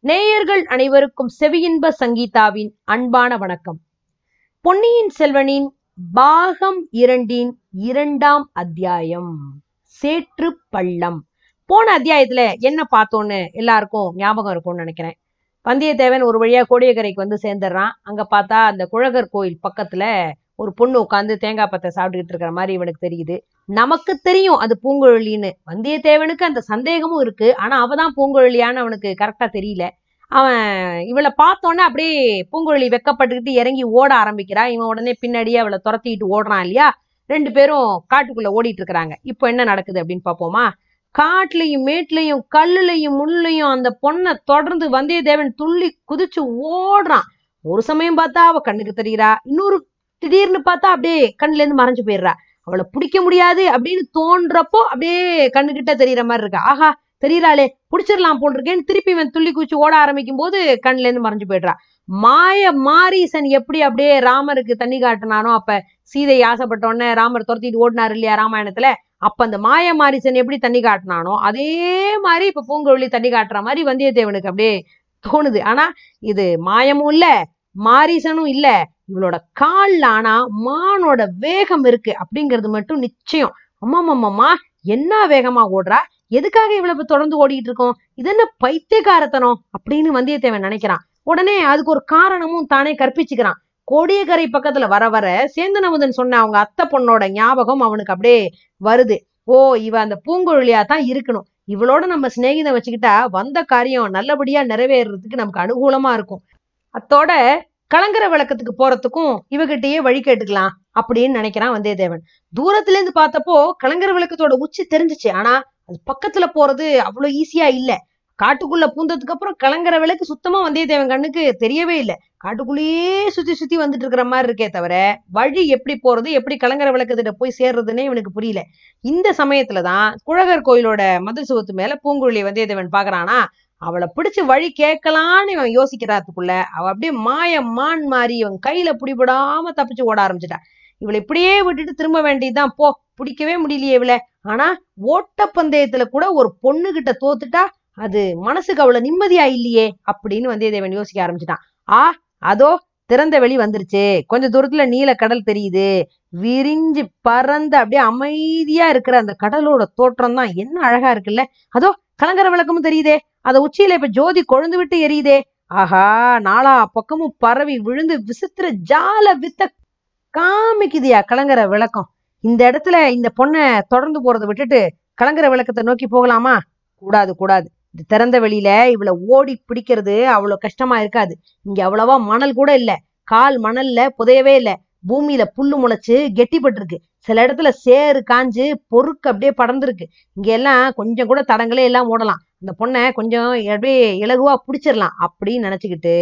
நேயர்கள் அனைவருக்கும் செவியின்ப சங்கீதாவின் அன்பான வணக்கம். பொன்னியின் செல்வனின் பாகம் இரண்டின் இரண்டாம் அத்தியாயம் சேற்று பள்ளம். போன அத்தியாயத்துல என்ன பார்த்தோன்னு எல்லாருக்கும் ஞாபகம் இருக்கும்னு நினைக்கிறேன். வந்தியத்தேவன் ஒரு வழியா கோடியக்கரைக்கு வந்து சேர்ந்துடுறான். அங்க பார்த்தா அந்த குழகர் கோயில் பக்கத்துல ஒரு பொண்ணு உட்காந்து தேங்காய் பத்தை சாப்பிட்டுக்கிட்டு இருக்கிற மாதிரி இவனுக்கு தெரியுது. நமக்கு தெரியும் அது பூங்குழலின்னு. வந்தியத்தேவனுக்கு அந்த சந்தேகமும் இருக்கு. ஆனா அவதான் பூங்குழலியான்னு அவனுக்கு கரெக்டா தெரியல. அவன் இவளை பார்த்தோன்னே அப்படியே பூங்குழலி வெக்கப்பட்டுக்கிட்டு இறங்கி ஓட ஆரம்பிக்கிறா. இவன் உடனே பின்னாடியே அவளை துரத்திக்கிட்டு ஓடுறான் இல்லையா? ரெண்டு பேரும் காட்டுக்குள்ள ஓடிட்டு இருக்கிறாங்க. இப்போ என்ன நடக்குது அப்படின்னு பார்ப்போமா? காட்டுலயும் மேட்லயும் கல்லுலையும் முள்ளையும் அந்த பொண்ணை தொடர்ந்து வந்தியத்தேவன் துள்ளி குதிச்சு ஓடுறான். ஒரு சமயம் பார்த்தா அவ கண்ணுக்கு தெரிகிறா இன்னொரு திடீர்னு பார்த்தா அப்படியே கண்ணுல இருந்து மறைஞ்சு போயிடுறா. அவளை பிடிக்க முடியாது அப்படின்னு தோன்றப்போ அப்படியே கண்ணுகிட்ட தெரியற மாதிரி இருக்கா. ஆஹா தெரியறாளே பிடிச்சிடலாம் போல் இருக்கேன்னு திருப்பி இவன் துள்ளி குச்சி ஓட ஆரம்பிக்கும் போது கண்ணுல இருந்து மறைஞ்சு போயிடுறா. மாய மாரீசன் எப்படி அப்படியே ராமருக்கு தண்ணி காட்டினானோ அப்ப சீதை ஆசைப்பட்டோன்னே ராமர் துரத்திட்டு ஓடினாரு இல்லையா ராமாயணத்துல? அப்ப அந்த மாய மாரீசன் எப்படி தண்ணி காட்டினானோ அதே மாதிரி இப்ப பூங்கொழி தண்ணி காட்டுற மாதிரி வந்தியத்தேவனுக்கு அப்படியே தோணுது. ஆனா இது மாயமும் இல்ல மாரீசனும் இல்ல. இவளோட கால்ல ஆனா மானோட வேகம் இருக்கு அப்படிங்கிறது மட்டும் நிச்சயம். அம்மாமாம்மா என்ன வேகமா ஓடுறா? எதுக்காக இவ்வளவு தொடர்ந்து ஓடிட்டு இருக்கோம்? இது என்ன பைத்தியக்காரத்தனம்? அப்படின்னு வந்தியத்தேவன் நினைக்கிறான். உடனே அதுக்கு ஒரு காரணமும் தானே கற்பிச்சுக்கிறான். கோடியக்கரை பக்கத்துல வர வர சேந்தனமுதன் சொன்ன அவங்க அத்தை பொண்ணோட ஞாபகம் அவனுக்கு அப்படியே வருது. ஓ இவ அந்த பூங்குழலியா தான் இருக்கணும். இவளோட நம்ம சிநேகிதம் வச்சுக்கிட்டா வந்த காரியம் நல்லபடியா நிறைவேறதுக்கு நமக்கு அனுகூலமா இருக்கும். அத்தோட கலங்கர விளக்கத்துக்கு போறதுக்கும் இவகிட்டயே வழி கேட்டுக்கலாம் அப்படின்னு நினைக்கிறான் வந்தியத்தேவன். தூரத்துல இருந்து பார்த்தப்போ கலங்கர விளக்கத்தோட உச்சி தெரிஞ்சுச்சு. ஆனா அது பக்கத்துல போறது அவ்வளவு ஈஸியா இல்ல. காட்டுக்குள்ள பூந்ததுக்கு அப்புறம் கலங்கர விளக்கு சுத்தமா வந்தியத்தேவன் கண்ணுக்கு தெரியவே இல்லை. காட்டுக்குள்ளேயே சுத்தி சுத்தி வந்துட்டு இருக்கிற மாதிரி இருக்கே தவிர வழி எப்படி போறது எப்படி கலங்கர விளக்கத்திட்ட போய் சேர்றதுன்னே இவனுக்கு புரியல. இந்த சமயத்துலதான் குழகர் கோயிலோட மதில் சுவத்து மேல பூங்குழலி வந்தியத்தேவன் பாக்குறானா அவளை பிடிச்சு வழி கேட்கலான்னு இவன் யோசிக்கிறாத்துக்குள்ள அவ அப்படியே மாய மான் மாறி இவன் கையில பிடிபடாம தப்பிச்சு ஓட ஆரம்பிச்சிட்டா. இவளை இப்படியே விட்டுட்டு திரும்ப வேண்டியதுதான். போ பிடிக்கவே முடியலையே இவளை. ஆனா ஓட்டப்பந்தயத்துல கூட ஒரு பொண்ணு கிட்ட தோத்துட்டா அது மனசுக்கு அவ்வளவு நிம்மதியா இல்லையே அப்படின்னு வந்தியத்தேவன் யோசிக்க ஆரம்பிச்சிட்டான். ஆ அதோ திறந்த வெளி வந்துருச்சு. கொஞ்ச தூரத்துல நீல கடல் தெரியுது. விரிஞ்சு பறந்து அப்படியே அமைதியா இருக்கிற அந்த கடலோட தோற்றம் தான் என்ன அழகா இருக்குல்ல. அதோ கலங்கர விளக்கமும் தெரியுதே. அத உச்சியில இப்ப ஜோதி கொழுந்து விட்டு எரியுதே. ஆஹா நாலா பக்கமும் பரவி விழுந்து விசித்திர ஜால வித்த காமிக்குதியா கலங்கர விளக்கம். இந்த இடத்துல இந்த பொண்ணை தொடர்ந்து போறதை விட்டுட்டு கலங்கர விளக்கத்தை நோக்கி போகலாமா? கூடாது கூடாது. இந்த திறந்த வெளியில இவளை ஓடி பிடிக்கிறது அவ்வளவு கஷ்டமா இருக்காது. இங்க அவ்வளவா மணல் கூட இல்ல. கால் மணல்ல புதையவே இல்ல. பூமியில புல்லு முளைச்சு கெட்டிப்பட்டிருக்கு. சில இடத்துல சேறு காஞ்சு பொறுக்கு அப்படியே படர்ந்துருக்கு. இங்க எல்லாம் கொஞ்சம் கூட தடங்களே எல்லாம் ஓடலாம். இந்த பொண்ணை கொஞ்சம் அப்படியே இலகுவா பிடிச்சிடலாம் அப்படின்னு நினைச்சுக்கிட்டு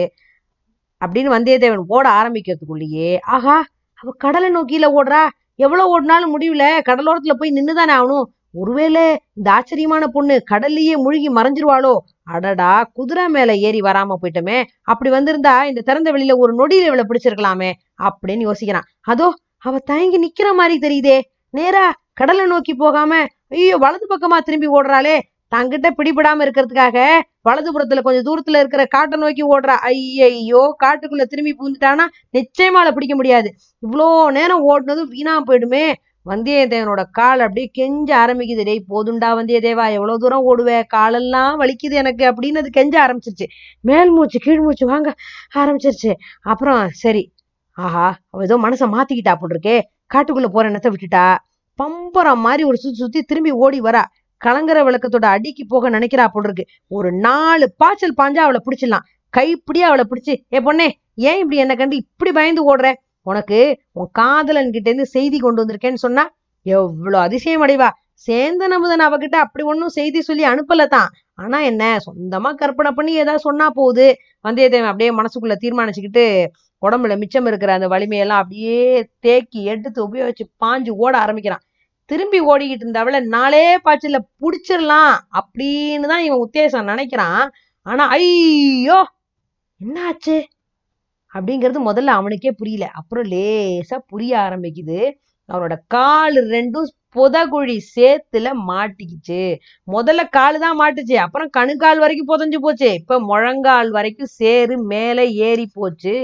அப்படின்னு வந்தியத்தேவன் ஓட ஆரம்பிக்கிறதுக்குள்ளேயே ஆஹா அவ கடலை நோக்கியில ஓடுறா. எவ்வளவு ஓடினாலும் முடியல. கடலோரத்துல போய் நின்னுதானே ஆகணும். ஒருவேளை இந்த ஆச்சரியமான பொண்ணு கடல்லையே முழுகி மறைஞ்சிருவாளோ. அடடா குதிரை மேல ஏறி வராம போயிட்டோமே. அப்படி வந்திருந்தா இந்த திறந்த வெளியில ஒரு நொடியில இவளை பிடிச்சிருக்கலாமே அப்படின்னு யோசிக்கிறான். அதோ அவ தயங்கி நிக்கிற மாதிரி தெரியுதே. நேரா கடலை நோக்கி போகாம ஐயோ வலது பக்கமா திரும்பி ஓடுறாளே. தங்கிட்ட பிடிபடாம இருக்கிறதுக்காக வலதுபுறத்துல கொஞ்சம் தூரத்துல இருக்கிற காட்டை நோக்கி ஓடுறா. ஐயையோ காட்டுக்குள்ள திரும்பி பூந்துட்டானா நிச்சயமா அதை பிடிக்க முடியாது. இவ்வளோ நேரம் ஓடுனதும் வீணா போயிடுமே. வந்தியத்தேவனோட கால் அப்படியே கெஞ்ச ஆரம்பிக்குது. டேய் போதுண்டா வந்தியத்தேவா எவ்வளவு தூரம் ஓடுவே? காலெல்லாம் வலிக்குது எனக்கு அப்படின்னு அது கெஞ்ச ஆரம்பிச்சிருச்சு. மேல் மூச்சு கீழ் மூச்சு வாங்க ஆரம்பிச்சிருச்சு. அப்புறம் சரி ஆஹா அவ ஏதோ மனசை மாத்திக்கிட்டா போட்டிருக்கே காட்டுக்குள்ள போற எண்ணத்தை விட்டுட்டா. பம்பரம் மாதிரி ஒரு சுத்தி சுத்தி திரும்பி ஓடி வரா. கலங்கர விளக்கத்தோட அடிக்கு போக நினைக்கிறா போல் இருக்கு ஒரு நாலு பாய்ச்சல் பாஞ்சா அவளை பிடிச்சிடலாம். கைப்பிடியா அவளை பிடிச்சு ஏ பொண்ணே ஏன் இப்படி என்ன கண்டு இப்படி பயந்து ஓடுற? உனக்கு உன் காதலன் கிட்ட இருந்து செய்தி கொண்டு வந்திருக்கேன்னு சொன்னா எவ்வளோ அதிசயம் அடைவா. சேந்தன் அமுதன் அவகிட்ட அப்படி ஒன்றும் செய்தி சொல்லி அனுப்பல தான் ஆனா என்ன சொந்தமா கற்பனை பண்ணி ஏதாவது சொன்னா போகுது. வந்தியத்தேவன் அப்படியே மனசுக்குள்ள தீர்மானிச்சுக்கிட்டு உடம்புல மிச்சம் இருக்கிற அந்த வலிமையெல்லாம் அப்படியே தேக்கி எடுத்து உபயோகிச்சு பாஞ்சு ஓட ஆரம்பிக்கிறான். திரும்பி ஓடிக்கிட்டு இருந்தவளை நாளே பாய்ச்சல புடிச்சிடலாம் அப்படின்னு தான் இவன் உத்தேசம் நினைக்கிறான். ஆனா ஐயோ என்னாச்சு? அப்படிங்கிறது முதல்ல அவனுக்கே புரியல. அப்புறம் லேசா புரிய ஆரம்பிக்குது. அவனோட கால் ரெண்டும் புதகுழி சேத்துல மாட்டிக்கிச்சு. முதல்ல காலு தான் மாட்டுச்சு. அப்புறம் கணுக்கால் வரைக்கும் புதஞ்சு போச்சு. இப்ப முழங்கால் வரைக்கும் சேரு மேல ஏறி போச்சு.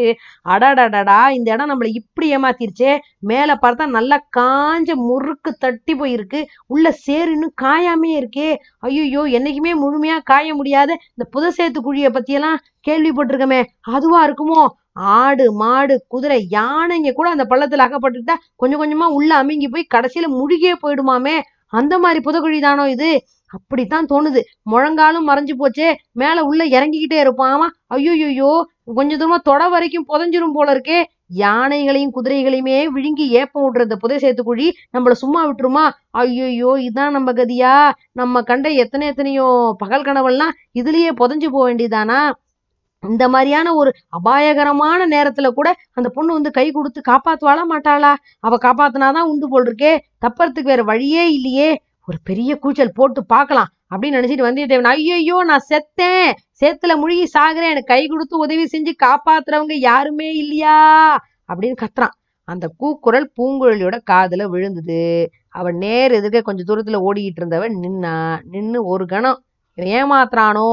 அடடடடா இந்த இடம் நம்மள இப்படி ஏமாத்திருச்சே. மேல பார்த்தா நல்லா காஞ்ச முறுக்கு தட்டி போயிருக்கு. உள்ள சேரு இன்னும் காயாமே இருக்கே. ஐயோ என்னைக்குமே முழுமையா காய முடியாத இந்த புதசேத்து குழிய பற்றியெல்லாம் கேள்விப்பட்டிருக்கமே. அதுவா இருக்குமோ? ஆடு மாடு குதிரை யானைங்க கூட அந்த பள்ளத்துல அகப்பட்டுட்டா கொஞ்சம் கொஞ்சமா உள்ள அமுங்கி போய் கடைசியில முழுகியே போயிடுமாமே. அந்த மாதிரி புதக்குழி தானோ இது? அப்படித்தான் தோணுது. முழங்காலும் மறைஞ்சு போச்சே. மேல உள்ள இறங்கிக்கிட்டே இருப்பான் ஆமா ஐயோயோ கொஞ்ச தூரமா தொட வரைக்கும் புதஞ்சிரும் போல இருக்கே. யானைகளையும் குதிரைகளையுமே விழுங்கி ஏப்பம் விடுற புதை சேத்துக்குழி நம்மள சும்மா விட்டுருமா? ஐயோயோ இதான் நம்ம கதியா? நம்ம கண்ட எத்தனை எத்தனையோ பகல் கனவெல்லாம் இதுலயே புதஞ்சு போக வேண்டியதானா? இந்த மாதிரியான ஒரு அபாயகரமான நேரத்துல கூட அந்த பொண்ணு வந்து கை கொடுத்து காப்பாத்துவாளா மாட்டாளா? அவ காப்பாத்தினாதான் உண்டு போல் இருக்கே தப்பறதுக்கு வேற வழியே இல்லையே. ஒரு பெரிய கூச்சல் போட்டு பார்க்கலாம் அப்படின்னு நினைச்சிட்டு வந்தியத்தேவன் ஐயோ நான் செத்தேன். சேத்துல முழுகி சாகுறேன். எனக்கு கை கொடுத்து உதவி செஞ்சு காப்பாத்துறவங்க யாருமே இல்லையா? அப்படின்னு கத்துறான். அந்த கூக்குரல் பூங்குழலியோட காதுல விழுந்தது. அவன் நேர் எதிர்க்க கொஞ்சம் தூரத்துல ஓடிக்கிட்டு இருந்தவன் நின்னா நின்னு ஒரு கணம் ஏமாத்துறானோ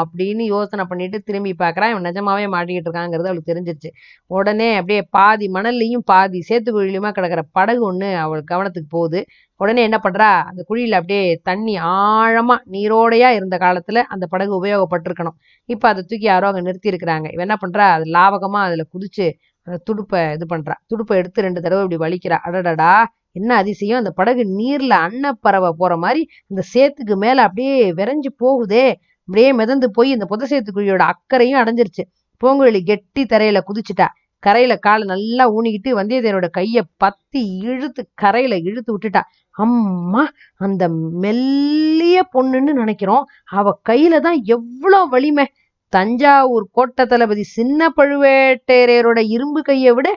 அப்படின்னு யோசனை பண்ணிட்டு திரும்பி பார்க்குறான் இவன் நிஜமாவே மாட்டிக்கிட்டு இருக்காங்கிறது அவளுக்கு தெரிஞ்சிருச்சு. உடனே அப்படியே பாதி மணல்லையும் பாதி சேத்து குழியிலுமா கிடக்கிற படகு ஒன்று அவள் கவனத்துக்கு போகுது. உடனே என்ன பண்றா? அந்த குழியில் அப்படியே தண்ணி ஆழமாக நீரோடையா இருந்த காலத்தில் அந்த படகு உபயோகப்பட்டிருக்கணும். இப்போ அதை தூக்கி யாரோ அங்கே நிறுத்தி இருக்கிறாங்க இவன் என்ன பண்றா? அது லாபகமாக அதில் குதிச்சு அந்த துடுப்பை இது பண்றா. துடுப்பை எடுத்து ரெண்டு தடவை இப்படி வலிக்கிறா. அடடடா! என்ன அதிசயம்? அந்த படகு நீர்ல அன்னப்பறவை போற மாதிரி இந்த சேத்துக்கு மேல அப்படியே விரைஞ்சு போகுதே. அப்படியே மிதந்து போய் இந்த புத சேத்து குழியோட அக்கறையும் அடைஞ்சிருச்சு. பூங்குழலி கெட்டி தரையில குதிச்சுட்டா. கரையில காலை நல்லா ஊனிக்கிட்டு வந்தியத்தேவனோட கைய பத்தி இழுத்து கரையில இழுத்து விட்டுட்டா. அம்மா அந்த மெல்லிய பொண்ணுன்னு நினைக்கிறோம். அவ கையில தான் எவ்வளவு வலிமை. தஞ்சாவூர் கோட்டை தளபதி சின்ன பழுவேட்டரையரோட இரும்பு கையை விட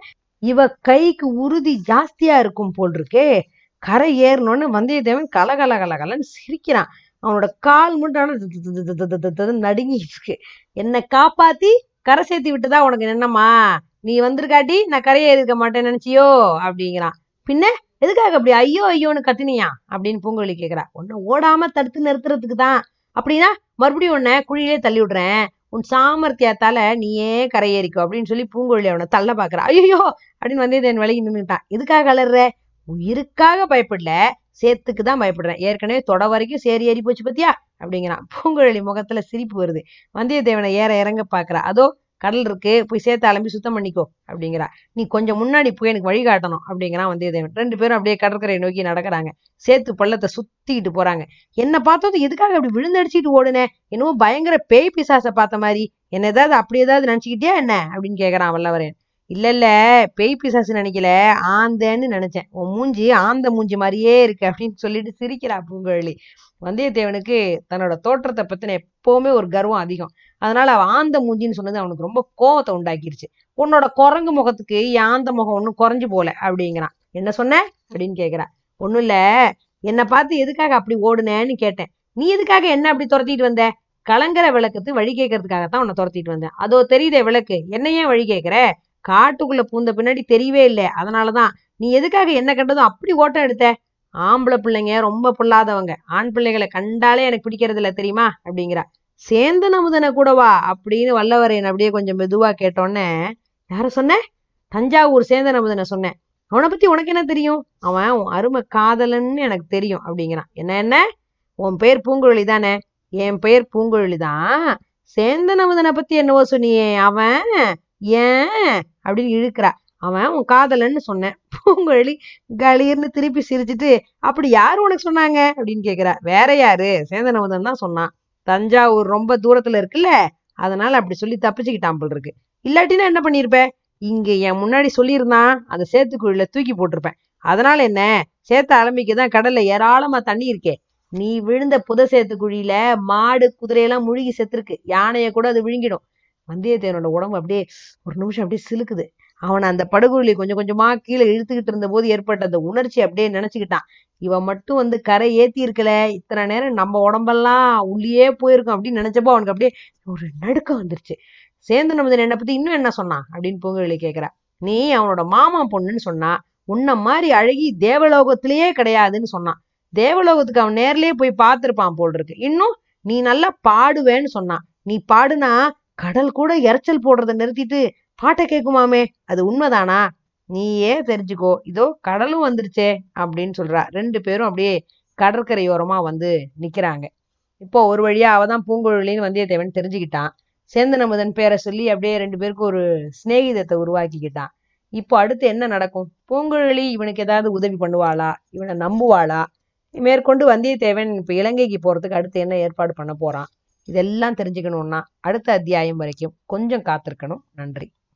இவ கைக்கு உறுதி ஜாஸ்தியா இருக்கும் போல் இருக்கே கரை ஏறணும்னு வந்தியத்தேவன் கலகல கலகலன்னு சிரிக்கிறான் அவனோட கால் மட்டும் நடுங்கி இருக்கு என்னை காப்பாத்தி கரை சேர்த்து விட்டுதா உனக்கு என்னம்மா நீ வந்திருக்காட்டி நான் கரையே இருக்க மாட்டேன் நினைச்சியோ அப்படிங்கிறான் பின்ன எதுக்காக அப்படி ஐயோ ஐயோன்னு கத்தினியா அப்படின்னு பூங்கொழி கேக்குறா உன்னை ஓடாம தடுத்து நிறுத்துறதுக்கு தான் அப்படின்னா மறுபடியும் உன்னை குழியிலே தள்ளி விடுறேன் உன் சாமர்த்தியத்தால நீயே கரையேறிக்கோ அப்படின்னு சொல்லி பூங்கொழி அவனை தள்ள பாக்குறா. ஐயோ அப்படின்னு வந்தியத்தேவன் விலகி நின்றுட்டான் எதுக்காக கலர்ற உயிருக்காக பயப்படல. சேத்துக்கு தான் பயப்படுறேன். ஏற்கனவே தொட வரைக்கும் சேரி ஏறி போச்சு பத்தியா? அப்படிங்கிறான். பூங்குழலி முகத்துல சிரிப்பு வருது. வந்தியத்தேவனை ஏற இறங்க பாக்குறா. அதோ கடல் இருக்கு போய் சேர்த்து அலம்பி சுத்தம் பண்ணிக்கோ அப்படிங்கிறா. நீ கொஞ்சம் முன்னாடி போய் எனக்கு வழிகாட்டணும் அப்படிங்கிறான் வந்தியத்தேவன் ரெண்டு பேரும் அப்படியே கடற்கரை நோக்கி நடக்கிறாங்க. சேத்து பள்ளத்தை சுத்திக்கிட்டு போறாங்க. என்ன பார்த்தது எதுக்காக அப்படி விழுந்தடிச்சிட்டு ஓடுனே? என்னவோ பயங்கர பேய் பிசாசை பார்த்த மாதிரி. என்ன ஏதாவது அப்படி ஏதாவது நினைச்சுக்கிட்டியா என்ன? அப்படின்னு கேட்கறான் வல்லவரேன். இல்ல இல்ல பேய் பிசாசு நினைக்கல. ஆந்தேன்னு நினைச்சேன். உன் மூஞ்சி ஆந்த மூஞ்சி மாதிரியே இருக்கு அப்படின்னு சொல்லிட்டு சிரிக்கிறா பூங்கொழி வந்தியத்தேவனுக்கு தன்னோட தோற்றத்தை பத்தின எப்போவுமே ஒரு கர்வம் அதிகம். அதனால அவ ஆந்த மூஞ்சின்னு சொன்னது அவனுக்கு ரொம்ப கோவத்தை உண்டாக்கிருச்சு. உன்னோட குரங்கு முகத்துக்கு ஆந்த முகம் ஒன்றும் குறைஞ்சு போல அப்படிங்கிறான். என்ன சொன்ன? அப்படின்னு கேட்குறான் ஒண்ணும் இல்ல. என்னை பார்த்து எதுக்காக அப்படி ஓடுனேன்னு கேட்டேன். நீ எதுக்காக என்ன அப்படி துரத்திட்டு வந்த? கலங்கர விளக்கத்து வழி கேட்கறதுக்காகத்தான் உன்னை துரத்திட்டு வந்தேன். அதோ தெரியுதே விளக்கு. என்ன ஏன் வழி கேட்குற காட்டுக்குள்ள பூந்த பின்னாடி தெரியவே இல்லை. அதனாலதான். நீ எதுக்காக என்ன கண்டதும் அப்படி ஓட்டம் எடுத்த? ஆம்பளை பிள்ளைங்க ரொம்ப பொல்லாதவங்க. ஆண் பிள்ளைகளை கண்டாலே எனக்கு பிடிக்கிறது இல்ல தெரியுமா? அப்படிங்கிறா. சேந்தன் அமுதனை கூடவா அப்படின்னு வல்லவரையன் அப்படியே கொஞ்சம் மெதுவா கேட்டோன்னே யார சொன்ன? தஞ்சாவூர் சேந்தன் அமுதனை சொன்னேன் அவனை பத்தி உனக்கு என்ன தெரியும்? அவன் உன் அருமை காதலன்னு எனக்கு தெரியும் அப்படிங்கிறான். என்ன என்ன? உன் பேர் பூங்குழலி தானே? என் பெயர் பூங்குழலி தான். சேந்தன் அமுதனை பத்தி என்னவோ சொன்னியே அவன் ஏன்? அப்படின்னு இழுக்கிறா. அவன் உன் காதலன்னு சொன்னேன். பூங்குழலி கலீர்னு திருப்பி சிரிச்சிட்டு அப்படி யாரு உனக்கு சொன்னாங்க? அப்படின்னு கேட்குறா வேற யாரு? சேந்தனவதன் தான் சொன்னான். தஞ்சாவூர் ரொம்ப தூரத்துல இருக்குல்ல அதனால அப்படி சொல்லி தப்பிச்சுக்கிட்டான் போல் இருக்கு. இல்லாட்டினா என்ன பண்ணியிருப்ப இங்க என் முன்னாடி சொல்லியிருந்தான் அந்த சேத்துக்குழியில தூக்கி போட்டிருப்பேன். அதனால என்ன? சேத்த அலம்பிக்கு தான் கடல்ல ஏராளமா தண்ணி இருக்கே. நீ விழுந்த புத சேத்து குழியில மாடு குதிரையெல்லாம் முழுகி செத்துருக்கு. யானையை கூட அது விழுங்கிடும். வந்தியத்தேவனோட உடம்பு அப்படியே ஒரு நிமிஷம் அப்படியே சிலுக்குது. அவன் அந்த படுகொலி கொஞ்சம் கொஞ்சமா கீழே இழுத்துக்கிட்டு இருந்த போது ஏற்பட்ட அந்த உணர்ச்சி அப்படியே நினைச்சுக்கிட்டான். இவன் மட்டும் வந்து கரை ஏத்தி இருக்கல இத்தனை நேரம் நம்ம உடம்பெல்லாம் உள்ளே போயிருக்கோம் அப்படின்னு நினைச்சப்போ அவனுக்கு அப்படியே ஒரு நடுக்கம் வந்துருச்சு. சேந்தன் அமுதன் என்னை பத்தி இன்னும் என்ன சொன்னான் அப்படின்னு பூங்குழலி கேக்குறா. நீ அவனோட மாமா பொண்ணுன்னு சொன்னா உன்ன மாதிரி அழகி தேவலோகத்திலேயே கிடையாதுன்னு சொன்னான். தேவலோகத்துக்கு அவன் நேர்லயே போய் பார்த்துருப்பான் போல் இருக்கு. இன்னும் நீ நல்லா பாடுவேன்னு சொன்னான். நீ பாடுனா கடல் கூட இறைச்சல் போடுறதை நிறுத்திட்டு பாட்டை கேட்குமாமே? அது உண்மைதானா? நீயே தெரிஞ்சுக்கோ இதோ கடலும் வந்துருச்சே அப்படின்னு சொல்றா. ரெண்டு பேரும் அப்படியே கடற்கரையோரமா வந்து நிக்கிறாங்க. இப்போ ஒரு வழியா அவ தான் பூங்குழலின்னு வந்தியத்தேவன் தெரிஞ்சுக்கிட்டான். சேந்தனமுதன் பேரை சொல்லி அப்படியே ரெண்டு பேருக்கும் ஒரு சிநேகிதத்தை உருவாக்கிக்கிட்டான். இப்போ அடுத்து என்ன நடக்கும்? பூங்குழலி இவனுக்கு ஏதாவது உதவி பண்ணுவாளா? இவனை நம்புவாளா? மேற்கொண்டு வந்தியத்தேவன் இப்போ இலங்கைக்கு போறதுக்கு அடுத்து என்ன ஏற்பாடு பண்ண போறான்? இதெல்லாம் தெரிஞ்சுக்கணும்னா அடுத்த அத்தியாயம் வரைக்கும் கொஞ்சம் காத்திருக்கணும். நன்றி.